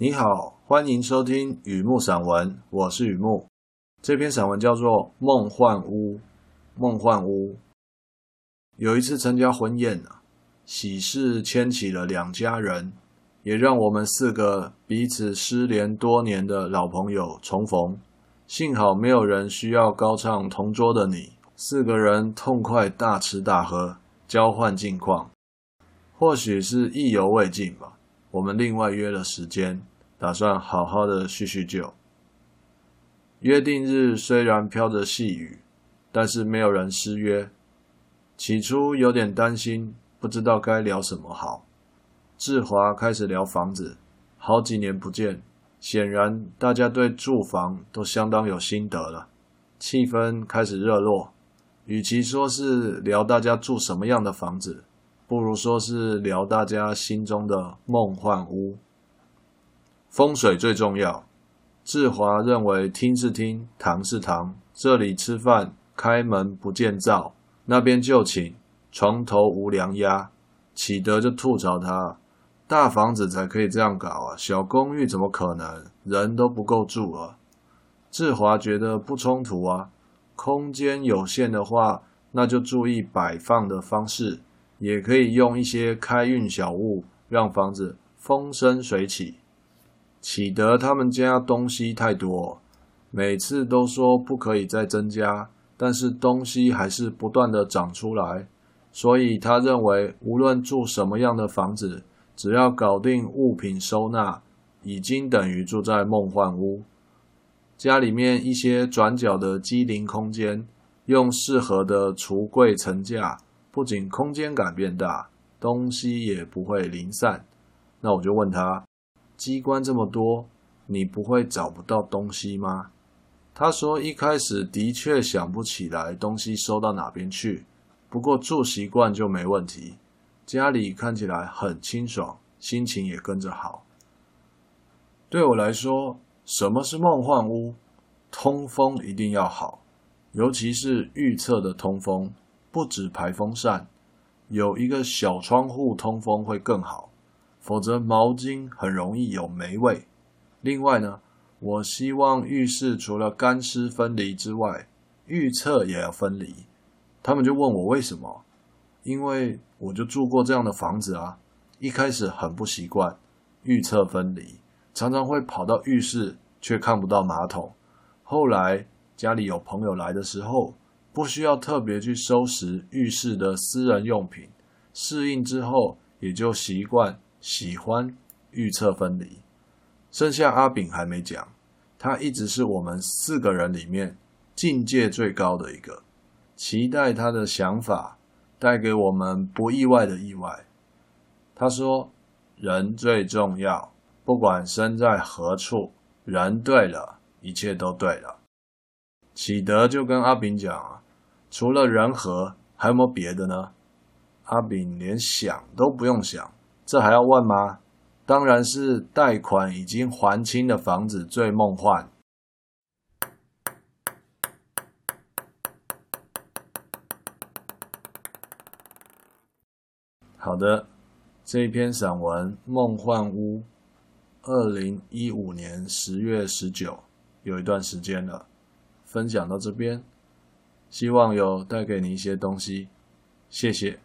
你好，欢迎收听雨木散文，我是雨木。这篇散文叫做《梦幻屋》。梦幻屋。有一次参加婚宴啊，喜事牵起了两家人，也让我们四个彼此失联多年的老朋友重逢。幸好没有人需要高唱《同桌的你》，四个人痛快大吃大喝，交换近况。或许是意犹未尽吧。我们另外约了时间，打算好好的叙叙旧。约定日虽然飘着细雨，但是没有人失约。起初有点担心，不知道该聊什么好。志华开始聊房子，好几年不见，显然大家对住房都相当有心得了。气氛开始热络，与其说是聊大家住什么样的房子。不如说是聊大家心中的梦幻屋。风水最重要。志华认为厅是厅，堂是堂，这里吃饭开门不见灶，那边就寝，床头无凉鸭。启德就吐槽他，大房子才可以这样搞啊，小公寓怎么可能？人都不够住啊。志华觉得不冲突啊，空间有限的话，那就注意摆放的方式。也可以用一些开运小物，让房子风生水起。启德他们家东西太多，每次都说不可以再增加，但是东西还是不断的长出来。所以他认为，无论住什么样的房子，只要搞定物品收纳，已经等于住在梦幻屋。家里面一些转角的机灵空间，用适合的橱柜层架。不仅空间感变大，东西也不会零散。那我就问他，机关这么多，你不会找不到东西吗？他说一开始的确想不起来东西收到哪边去，不过住习惯就没问题。家里看起来很清爽，心情也跟着好。对我来说，什么是梦幻屋？通风一定要好，尤其是预测的通风。不止排风扇，有一个小窗户通风会更好，否则毛巾很容易有霉味。另外呢，我希望浴室除了干湿分离之外，浴厕也要分离。他们就问我为什么？因为我就住过这样的房子啊，一开始很不习惯浴厕分离，常常会跑到浴室却看不到马桶。后来家里有朋友来的时候，不需要特别去收拾浴室的私人用品，适应之后也就习惯喜欢预测分离。剩下阿炳还没讲，他一直是我们四个人里面境界最高的一个，期待他的想法带给我们不意外的意外。他说：“人最重要，不管身在何处，人对了，一切都对了。”启德就跟阿炳讲啊。除了人和，还有没有别的呢？阿炳连想都不用想，这还要问吗？当然是贷款已经还清的房子最梦幻。好的，这一篇散文《梦幻屋》，二零一五年十月十九，有一段时间了，分享到这边。希望有带给你一些东西，谢谢。